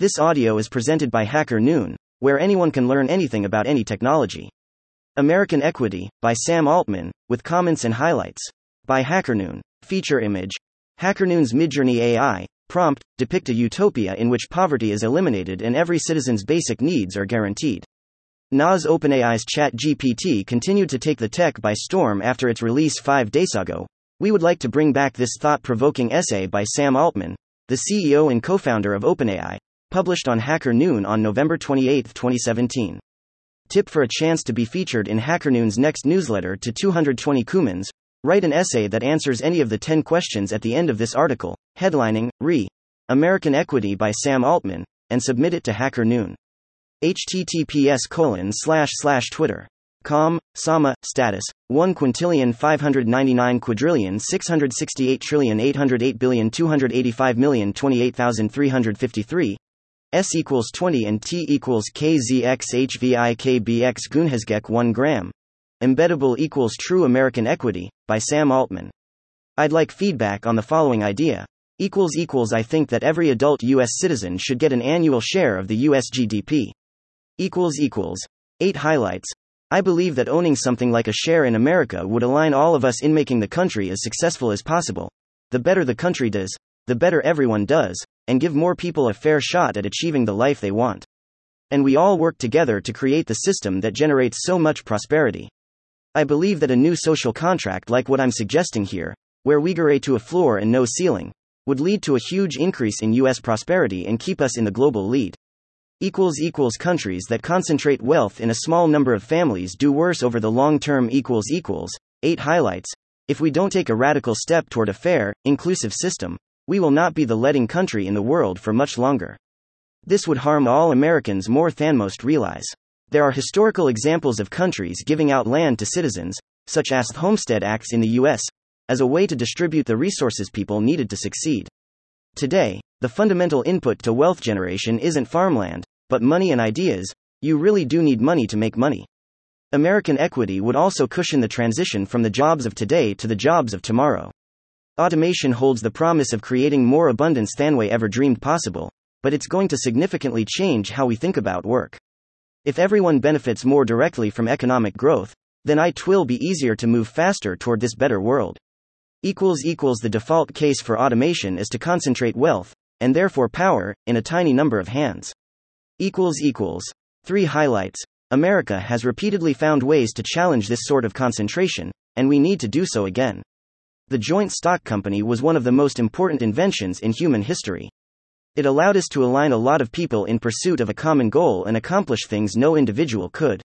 This audio is presented by Hacker Noon, where anyone can learn anything about any technology. American Equity, by Sam Altman, with comments and highlights. By HackerNoon. Feature image. HackerNoon's Midjourney AI. Prompt Depict a utopia in which poverty is eliminated and every citizen's basic needs are guaranteed. Nas OpenAI's ChatGPT continued to take the tech by storm after its release five days ago. We would like to bring back this thought provoking essay by Sam Altman, the CEO and co founder of OpenAI, published on Hacker Noon on November 28, 2017. Tip for a chance to be featured in Hacker Noon's next newsletter to 220 Kumans. Write an essay that answers any of the 10 questions at the end of this article, headlining, Re. American Equity by Sam Altman, and submit it to Hacker Noon. https colon slash slash twitter com sama status 1 quintillion 599 quadrillion 668 trillion 808 billion 285 million 28353 S equals 20 and T equals KZX HVIKBX Gunhesgek 1 gram. Embeddable equals True American Equity, by Sam Altman. I'd like feedback on the following idea. Equals equals I think that every adult US citizen should get an annual share of the US GDP. Equals equals. 8 highlights. I believe that owning something like a share in America would align all of us in making the country as successful as possible. The better the country does, the better everyone does, and give more people a fair shot at achieving the life they want. And we all work together to create the system that generates so much prosperity. I believe that a new social contract like what I'm suggesting here, where we agree to a floor and no ceiling, would lead to a huge increase in US prosperity and keep us in the global lead. Equals equals countries that concentrate wealth in a small number of families do worse over the long term equals equals. 8 highlights. If we don't take a radical step toward a fair, inclusive system, we will not be the leading country in the world for much longer. This would harm all Americans more than most realize. There are historical examples of countries giving out land to citizens, such as the Homestead Acts in the US, as a way to distribute the resources people needed to succeed. Today, the fundamental input to wealth generation isn't farmland, but money and ideas. You really do need money to make money. American equity would also cushion the transition from the jobs of today to the jobs of tomorrow. Automation holds the promise of creating more abundance than we ever dreamed possible, but it's going to significantly change how we think about work. If everyone benefits more directly from economic growth, then it will be easier to move faster toward this better world. Equals equals the default case for automation is to concentrate wealth, and therefore power, in a tiny number of hands. Equals equals. 3 highlights. America has repeatedly found ways to challenge this sort of concentration, and we need to do so again. The joint stock company was one of the most important inventions in human history. It allowed us to align a lot of people in pursuit of a common goal and accomplish things no individual could.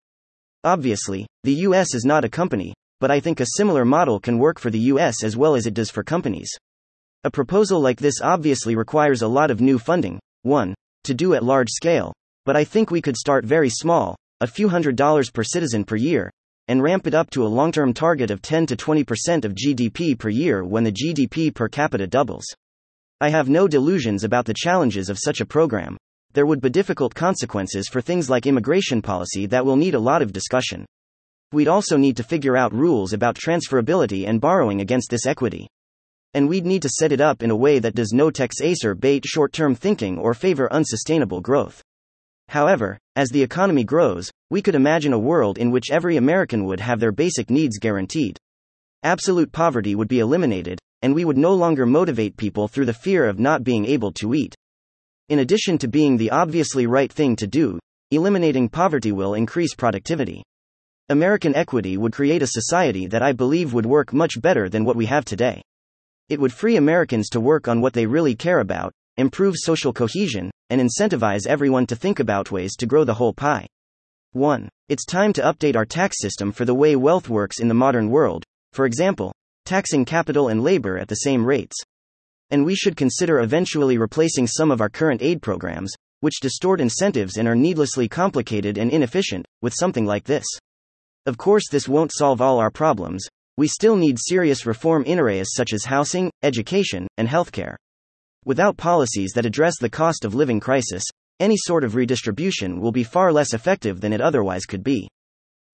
Obviously, the US is not a company, but I think a similar model can work for the US as well as it does for companies. A proposal like this obviously requires a lot of new funding, 1. To do at large scale, but I think we could start very small, a few hundred dollars per citizen per year, and ramp it up to a long term target of 10 to 20% of GDP per year when the GDP per capita doubles. I have no delusions about the challenges of such a program. There would be difficult consequences for things like immigration policy that will need a lot of discussion. We'd also need to figure out rules about transferability and borrowing against this equity. And we'd need to set it up in a way that does no tax acer bait short term thinking or favor unsustainable growth. However, as the economy grows, we could imagine a world in which every American would have their basic needs guaranteed. Absolute poverty would be eliminated, and we would no longer motivate people through the fear of not being able to eat. In addition to being the obviously right thing to do, eliminating poverty will increase productivity. American equity would create a society that I believe would work much better than what we have today. It would free Americans to work on what they really care about, improve social cohesion, and incentivize everyone to think about ways to grow the whole pie. 1. It's time to update our tax system for the way wealth works in the modern world, for example, taxing capital and labor at the same rates. And we should consider eventually replacing some of our current aid programs, which distort incentives and are needlessly complicated and inefficient, with something like this. Of course, this won't solve all our problems. We still need serious reform in areas such as housing, education, and healthcare. Without policies that address the cost of living crisis, any sort of redistribution will be far less effective than it otherwise could be.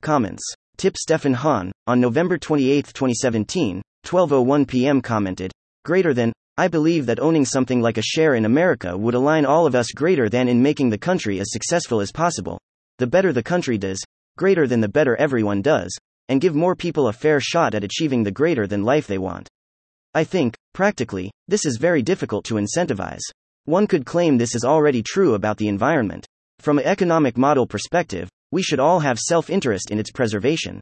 Comments. Tip Stefan Hahn, on November 28, 2017, 12:01 p.m. commented, "Greater than I believe that owning something like a share in America would align all of us greater than in making the country as successful as possible. The better the country does, greater than the better everyone does, and give more people a fair shot at achieving the greater than life they want. I think, practically, this is very difficult to incentivize. One could claim this is already true about the environment. From an economic model perspective, we should all have self interest in its preservation.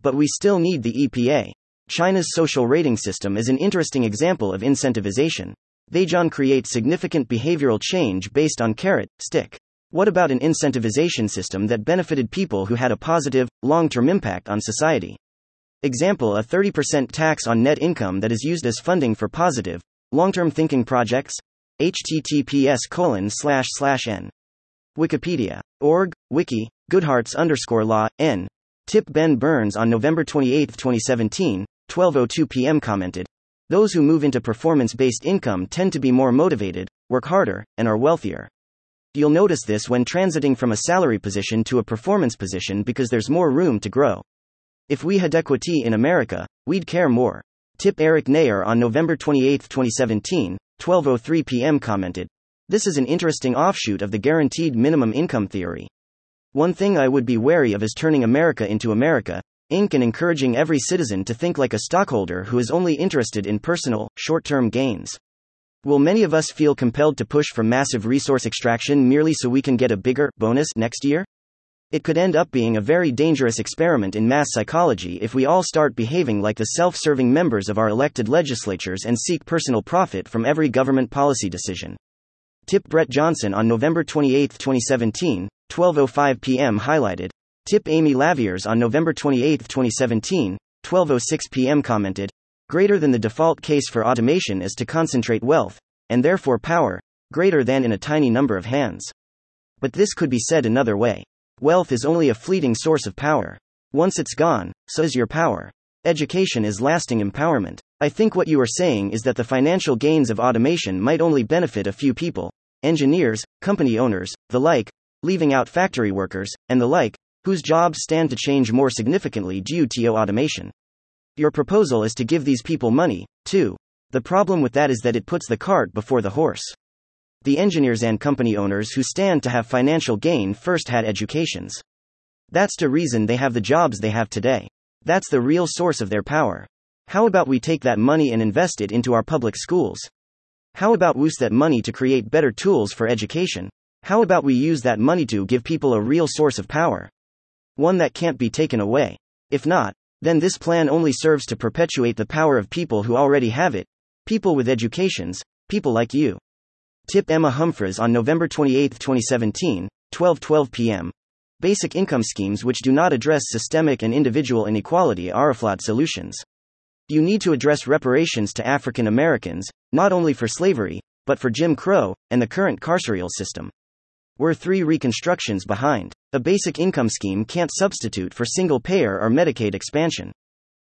But we still need the EPA. China's social rating system is an interesting example of incentivization. Beijing creates significant behavioral change based on carrot, stick. What about an incentivization system that benefited people who had a positive, long term impact on society? Example A 30% tax on net income that is used as funding for positive, long term thinking projects? Https colon slash slash n. Wikipedia. Org, wiki, Goodhart's underscore law, n. Tip Ben Burns on November 28, 2017, 12:02 p.m. commented, "Those who move into performance-based income tend to be more motivated, work harder, and are wealthier." You'll notice this when transiting from a salary position to a performance position because there's more room to grow. If we had equity in America, we'd care more. Tip Eric Nayer on November 28, 2017, 12:03 p.m. commented, "This is an interesting offshoot of the guaranteed minimum income theory. One thing I would be wary of is turning America into America, Inc. and encouraging every citizen to think like a stockholder who is only interested in personal, short term gains. Will many of us feel compelled to push for massive resource extraction merely so we can get a bigger bonus next year? It could end up being a very dangerous experiment in mass psychology if we all start behaving like the self serving members of our elected legislatures and seek personal profit from every government policy decision. Tip Brett Johnson on November 28, 2017, 12:05 p.m. highlighted Tip Amy Laviers on November 28, 2017, 12:06 p.m. commented, "Greater than the default case for automation is to concentrate wealth and therefore power greater than in a tiny number of hands." But this could be said another way. Wealth is only a fleeting source of power. Once it's gone, so is your power. Education is lasting empowerment. I think what you are saying is that the financial gains of automation might only benefit a few people engineers, company owners, the like, leaving out factory workers, and the like, whose jobs stand to change more significantly due to automation. Your proposal is to give these people money, too. The problem with that is that it puts the cart before the horse. The engineers and company owners who stand to have financial gain first had educations. That's the reason they have the jobs they have today. That's the real source of their power. How about we take that money and invest it into our public schools? How about we use that money to create better tools for education? How about we use that money to give people a real source of power? one that can't be taken away. If not, then this plan only serves to perpetuate the power of people who already have it people with educations, people like you. Tip Emma Humphreys on November 28, 2017, 12:12 p.m. Basic income schemes which do not address systemic and individual inequality are a flawed solutions. You need to address reparations to African Americans, not only for slavery, but for Jim Crow and the current carceral system. We're three reconstructions behind. A basic income scheme can't substitute for single payer or Medicaid expansion.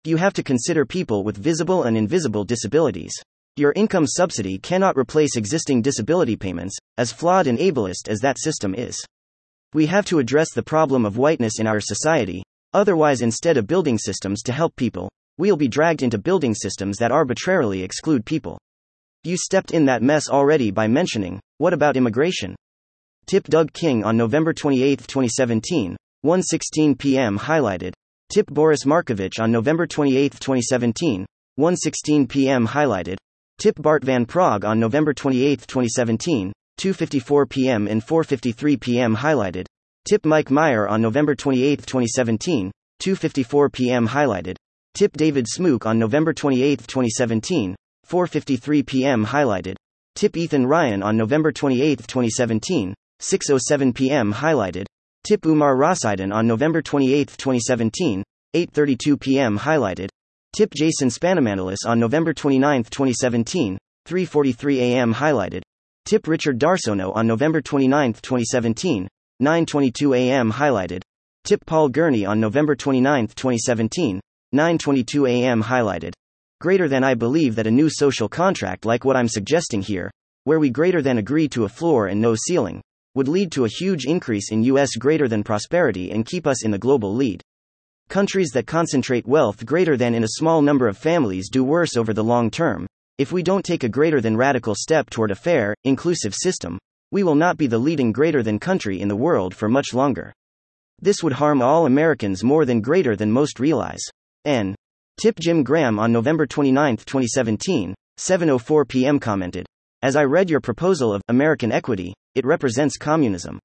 You have to consider people with visible and invisible disabilities. Your income subsidy cannot replace existing disability payments, as flawed and ableist as that system is. We have to address the problem of whiteness in our society, otherwise, instead of building systems to help people, we'll be dragged into building systems that arbitrarily exclude people. You stepped in that mess already by mentioning, what about immigration? Tip Doug King on November 28, 2017, 1:16 p.m. highlighted. Tip Boris Markovich on November 28, 2017, 1:16 p.m. highlighted. Tip Bart Van Praag on November 28, 2017, 2:54 p.m. and 4:53 p.m. highlighted. Tip Mike Meyer on November 28, 2017, 2:54 p.m. highlighted. Tip David Smooke on November 28, 2017, 4:53 p.m. highlighted. Tip Ethan Ryan on November 28, 2017, 6:07 p.m. highlighted. Tip Umar Rasidan on November 28, 2017, 8:32 p.m. highlighted. Tip Jason Spanamanulis on November 29, 2017, 3:43 a.m. highlighted. Tip Richard Darsono on November 29, 2017, 9:22 a.m. highlighted. Tip Paul Gurney on November 29, 2017, 9:22 a.m. highlighted. Greater than I believe that a new social contract like what I'm suggesting here, where we greater than agree to a floor and no ceiling, would lead to a huge increase in US greater than prosperity and keep us in the global lead. Countries that concentrate wealth greater than in a small number of families do worse over the long term, If we don't take a greater than radical step toward a fair, inclusive system, we will not be the leading greater than country in the world for much longer. This would harm all Americans more than greater than most realize. N. Tip Jim Graham on November 29, 2017, 7:04 p.m. commented, "As I read your proposal of American equity, it represents communism.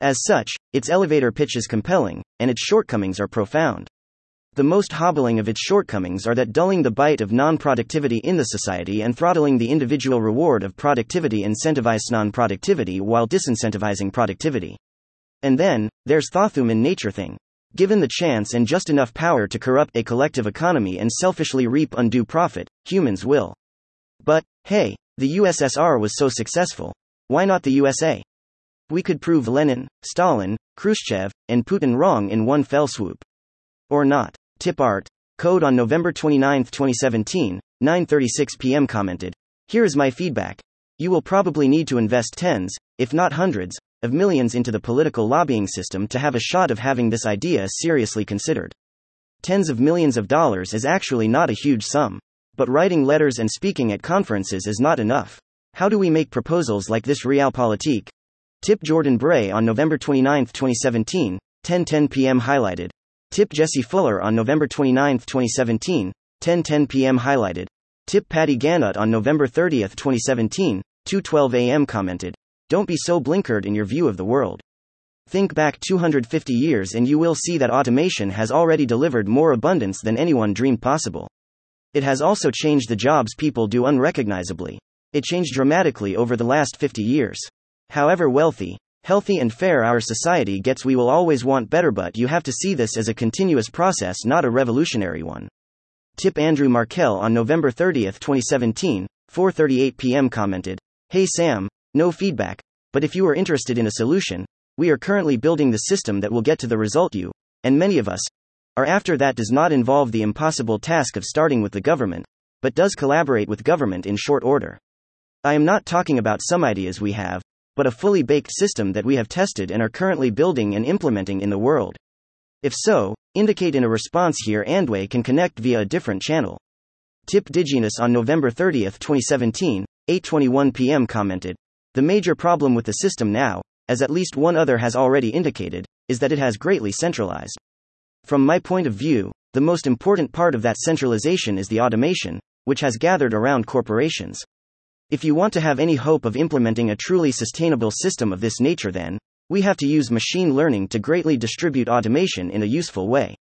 As such, its elevator pitch is compelling, and its shortcomings are profound. The most hobbling of its shortcomings are that dulling the bite of non productivity in the society and throttling the individual reward of productivity incentivize non productivity while disincentivizing productivity. And then, there's Thothuman nature thing. Given the chance and just enough power to corrupt a collective economy and selfishly reap undue profit, humans will. But, hey, the USSR was so successful. Why not the USA? We could prove Lenin, Stalin, Khrushchev, and Putin wrong in one fell swoop. Or not. Tip Art, Code on November 29, 2017, 9:36 p.m. commented, "Here is my feedback. You will probably need to invest tens, if not hundreds, of millions into the political lobbying system to have a shot of having this idea seriously considered. Tens of millions of dollars is actually not a huge sum, but writing letters and speaking at conferences is not enough. How do we make proposals like this realpolitik? Tip Jordan Bray on November 29, 2017, 10:10 p.m. highlighted. Tip Jesse Fuller on November 29, 2017, 10:10 p.m. highlighted. Tip Patty Gannett on November 30, 2017, 2:12 a.m. commented. Don't be so blinkered in your view of the world. Think back 250 years and you will see that automation has already delivered more abundance than anyone dreamed possible. It has also changed the jobs people do unrecognizably. It changed dramatically over the last 50 years. However wealthy, healthy and fair our society gets we will always want better but you have to see this as a continuous process not a revolutionary one. Tip Andrew Markell on November 30, 2017, 4:38 p.m. commented, "Hey Sam, no feedback, but if you are interested in a solution, we are currently building the system that will get to the result you and many of us are after that does not involve the impossible task of starting with the government, but does collaborate with government in short order. I am not talking about some ideas we have, but a fully baked system that we have tested and are currently building and implementing in the world. If so, indicate in a response here Andway can connect via a different channel. Tip Diginus on November 30, 2017, 8:21 p.m. commented, "The major problem with the system now, as at least one other has already indicated, is that it has greatly centralized. From my point of view, the most important part of that centralization is the automation, which has gathered around corporations. If you want to have any hope of implementing a truly sustainable system of this nature, then, we have to use machine learning to greatly distribute automation in a useful way.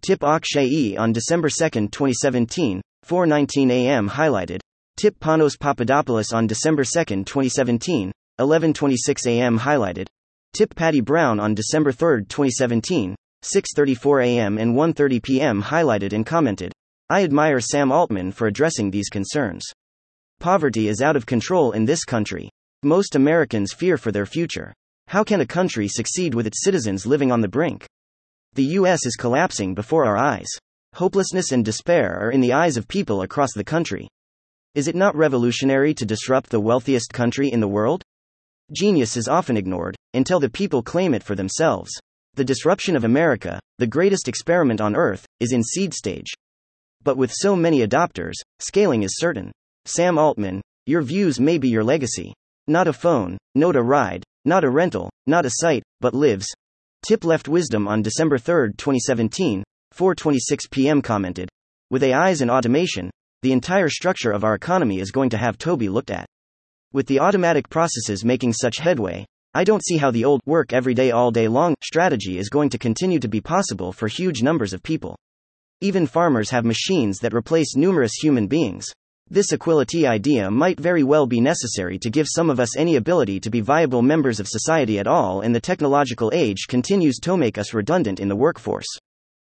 Tip Akshay on December 2, 2017, 4:19 a.m. highlighted. Tip Panos Papadopoulos on December 2, 2017, 11:26 a.m. highlighted. Tip Patty Brown on December 3, 2017, 6:34 a.m. and 1:30 p.m. highlighted and commented. I admire Sam Altman for addressing these concerns. Poverty is out of control in this country. Most Americans fear for their future. How can a country succeed with its citizens living on the brink? The US is collapsing before our eyes. Hopelessness and despair are in the eyes of people across the country. Is it not revolutionary to disrupt the wealthiest country in the world? Genius is often ignored, until the people claim it for themselves. The disruption of America, the greatest experiment on earth, is in seed stage. But with so many adopters, scaling is certain. Sam Altman, your views may be your legacy. Not a phone, not a ride, not a rental, not a site, but lives. Tip left wisdom on December 3, 2017, 4:26 p.m. commented, "With AIs and automation, the entire structure of our economy is going to have to be looked at. With the automatic processes making such headway, I don't see how the old work every day all day long strategy is going to continue to be possible for huge numbers of people. Even farmers have machines that replace numerous human beings. This equality idea might very well be necessary to give some of us any ability to be viable members of society at all, and the technological age continues to make us redundant in the workforce.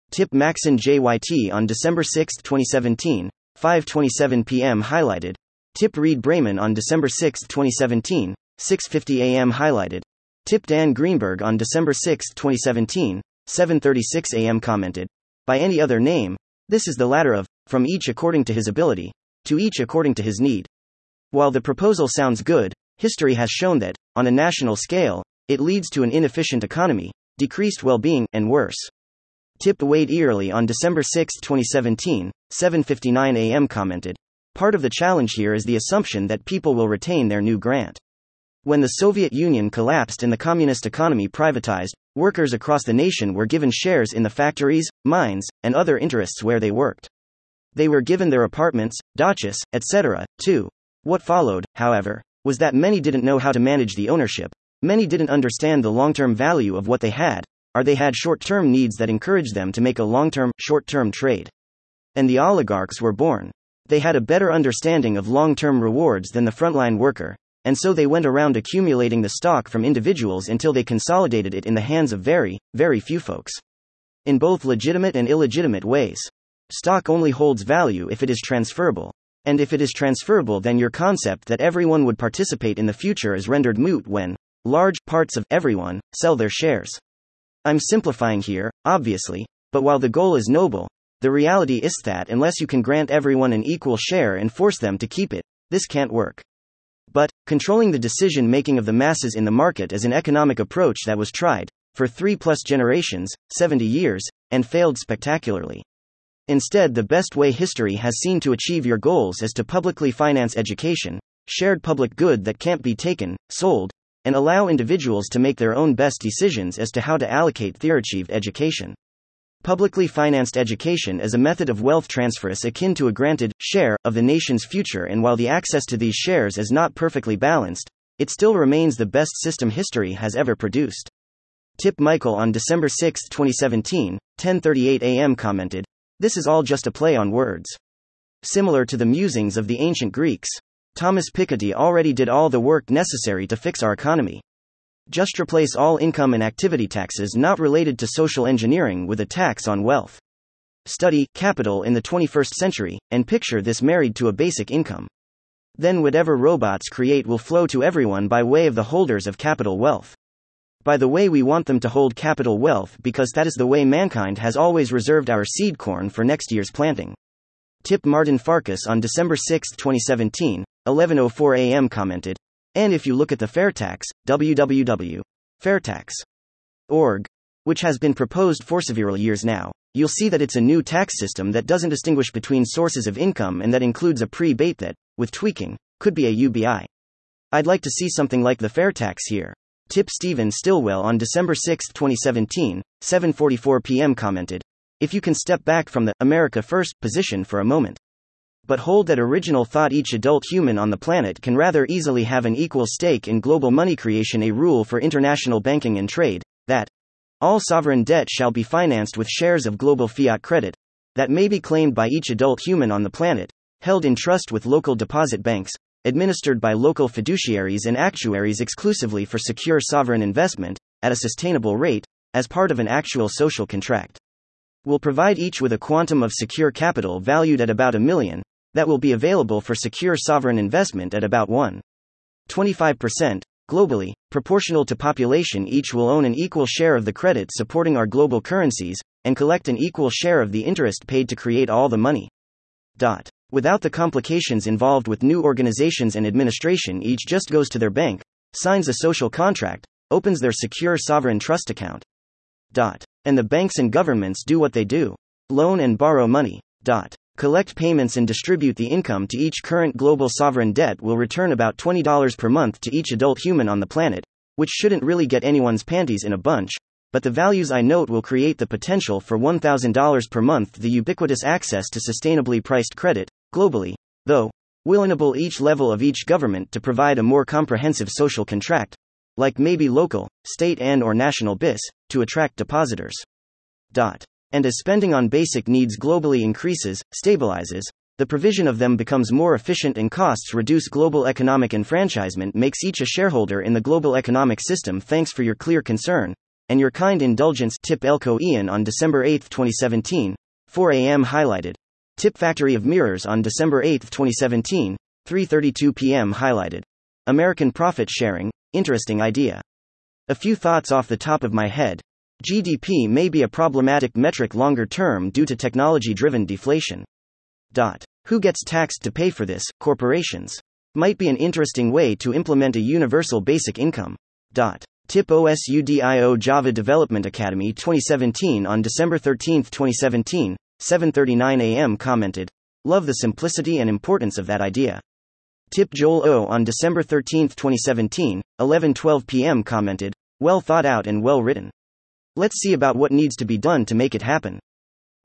Tip Maxon JYT on December 6, 2017, 5:27 p.m. highlighted. Tip Reed Brayman on December 6, 2017, 6:50 a.m. highlighted. Tip Dan Greenberg on December 6, 2017, 7:36 a.m. commented. By any other name, this is the latter of from each according to his ability, to each according to his need. While the proposal sounds good, history has shown that, on a national scale, it leads to an inefficient economy, decreased well being, and worse. Tip Wade Early on December 6, 2017, 7:59 a.m. commented, Part of the challenge here is the assumption that people will retain their new grant. When the Soviet Union collapsed and the communist economy privatized, workers across the nation were given shares in the factories, mines, and other interests where they worked. They were given their apartments, dachas, etc., too. What followed, however, was that many didn't know how to manage the ownership, many didn't understand the long term value of what they had, or they had short term needs that encouraged them to make a long term, short term trade. And the oligarchs were born. They had a better understanding of long term rewards than the frontline worker, and so they went around accumulating the stock from individuals until they consolidated it in the hands of very, very few folks. In both legitimate and illegitimate ways. Stock only holds value if it is transferable. And if it is transferable, then your concept that everyone would participate in the future is rendered moot when large parts of everyone sell their shares. I'm simplifying here, obviously, but while the goal is noble, the reality is that unless you can grant everyone an equal share and force them to keep it, this can't work. But, controlling the decision making of the masses in the market is an economic approach that was tried, for three plus generations, 70 years, and failed spectacularly. Instead, the best way history has seen to achieve your goals is to publicly finance education, shared public good that can't be taken, sold, and allow individuals to make their own best decisions as to how to allocate their achieved education. Publicly financed education is a method of wealth transfer akin to a granted share of the nation's future, and while the access to these shares is not perfectly balanced, it still remains the best system history has ever produced. Tip Michael on December 6, 2017, 10:38 a.m. commented, this is all just a play on words. Similar to the musings of the ancient Greeks, Thomas Piketty already did all the work necessary to fix our economy. Just replace all income and activity taxes not related to social engineering with a tax on wealth. Study capital in the 21st century and picture this married to a basic income. Then whatever robots create will flow to everyone by way of the holders of capital wealth by the way we want them to hold capital wealth because that is the way mankind has always reserved our seed corn for next year's planting. Tip Martin Farkas on December 6, 2017, 11:04 a.m. commented, and if you look at the fair tax, www.fairtax.org, which has been proposed for several years now, you'll see that it's a new tax system that doesn't distinguish between sources of income and that includes a pre-bate that, with tweaking, could be a UBI. I'd like to see something like the fair tax here. Tip Stephen Stillwell on December 6, 2017, 7:44 p.m. commented, "If you can step back from the America First position for a moment, but hold that original thought each adult human on the planet can rather easily have an equal stake in global money creation, a rule for international banking and trade, that all sovereign debt shall be financed with shares of global fiat credit that may be claimed by each adult human on the planet, held in trust with local deposit banks, administered by local fiduciaries and actuaries exclusively for secure sovereign investment, at a sustainable rate, as part of an actual social contract. Will provide each with a quantum of secure capital valued at about a million, that will be available for secure sovereign investment at about 1. 25%, globally, proportional to population, each will own an equal share of the credit supporting our global currencies, and collect an equal share of the interest paid to create all the money. Dot. Without the complications involved with new organizations and administration, each just goes to their bank, signs a social contract, opens their secure sovereign trust account. Dot. And the banks and governments do what they do loan and borrow money. Dot. Collect payments and distribute the income to each current global sovereign debt will return about $20 per month to each adult human on the planet, which shouldn't really get anyone's panties in a bunch, but the values I note will create the potential for $1,000 per month the ubiquitous access to sustainably priced credit, globally, though, will enable each level of each government to provide a more comprehensive social contract, like maybe local, state and or national BIS, to attract depositors. Dot. And as spending on basic needs globally increases, stabilizes, the provision of them becomes more efficient and costs reduce global economic enfranchisement makes each a shareholder in the global economic system thanks for your clear concern and your kind indulgence tip elko ian on december 8 2017 4 a.m highlighted Tip Factory of Mirrors on December 8, 2017, 3:32 p.m. highlighted. American profit sharing, interesting idea. A few thoughts off the top of my head. GDP may be a problematic metric longer term due to technology driven deflation. Dot. Who gets taxed to pay for this? Corporations. Might be an interesting way to implement a universal basic income. Dot. TIP OSUDIO Java Development Academy 2017 on December 13, 2017, 7:39 a.m. commented, Love the simplicity and importance of that idea. Tip Joel O on December 13, 2017, 11:12 p.m. commented, "Well thought out and well written. Let's see about what needs to be done to make it happen."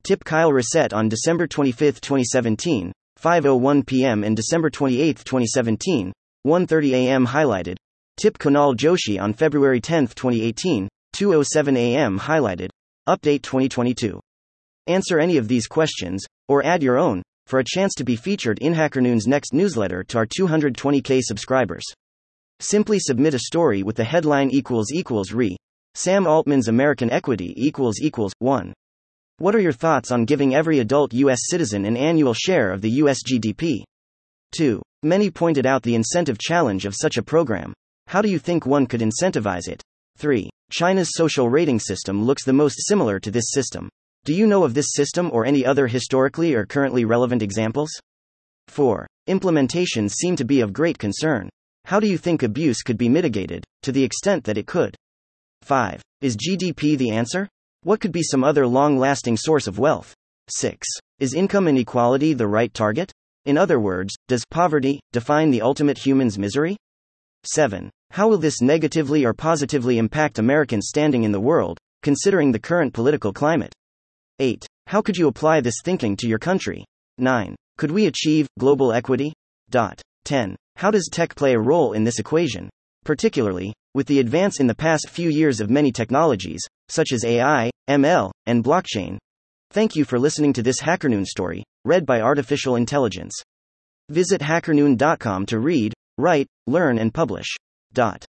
Tip Kyle Reset on December 25, 2017, 5:01 p.m. and December 28, 2017, 1:30 a.m. highlighted. Tip Kunal Joshi on February 10, 2018, 2:07 a.m. highlighted. Update 2022. Answer any of these questions or add your own for a chance to be featured in HackerNoon's next newsletter to our 220k subscribers. Simply submit a story with the headline equals equals re. Sam Altman's American Equity equals equals 1. What are your thoughts on giving every adult US citizen an annual share of the US GDP? 2. Many pointed out the incentive challenge of such a program. How do you think one could incentivize it? 3. China's social rating system looks the most similar to this system. Do you know of this system or any other historically or currently relevant examples? 4. Implementations seem to be of great concern. How do you think abuse could be mitigated, to the extent that it could? 5. Is GDP the answer? What could be some other long lasting source of wealth? 6. Is income inequality the right target? In other words, does poverty define the ultimate human's misery? 7. How will this negatively or positively impact Americans' standing in the world, considering the current political climate? 8. How could you apply this thinking to your country? 9. Could we achieve global equity? Dot. 10. How does tech play a role in this equation? Particularly, with the advance in the past few years of many technologies, such as AI, ML, and blockchain. Thank you for listening to this HackerNoon story, read by Artificial Intelligence. Visit hackernoon.com to read, write, learn, and publish. Dot.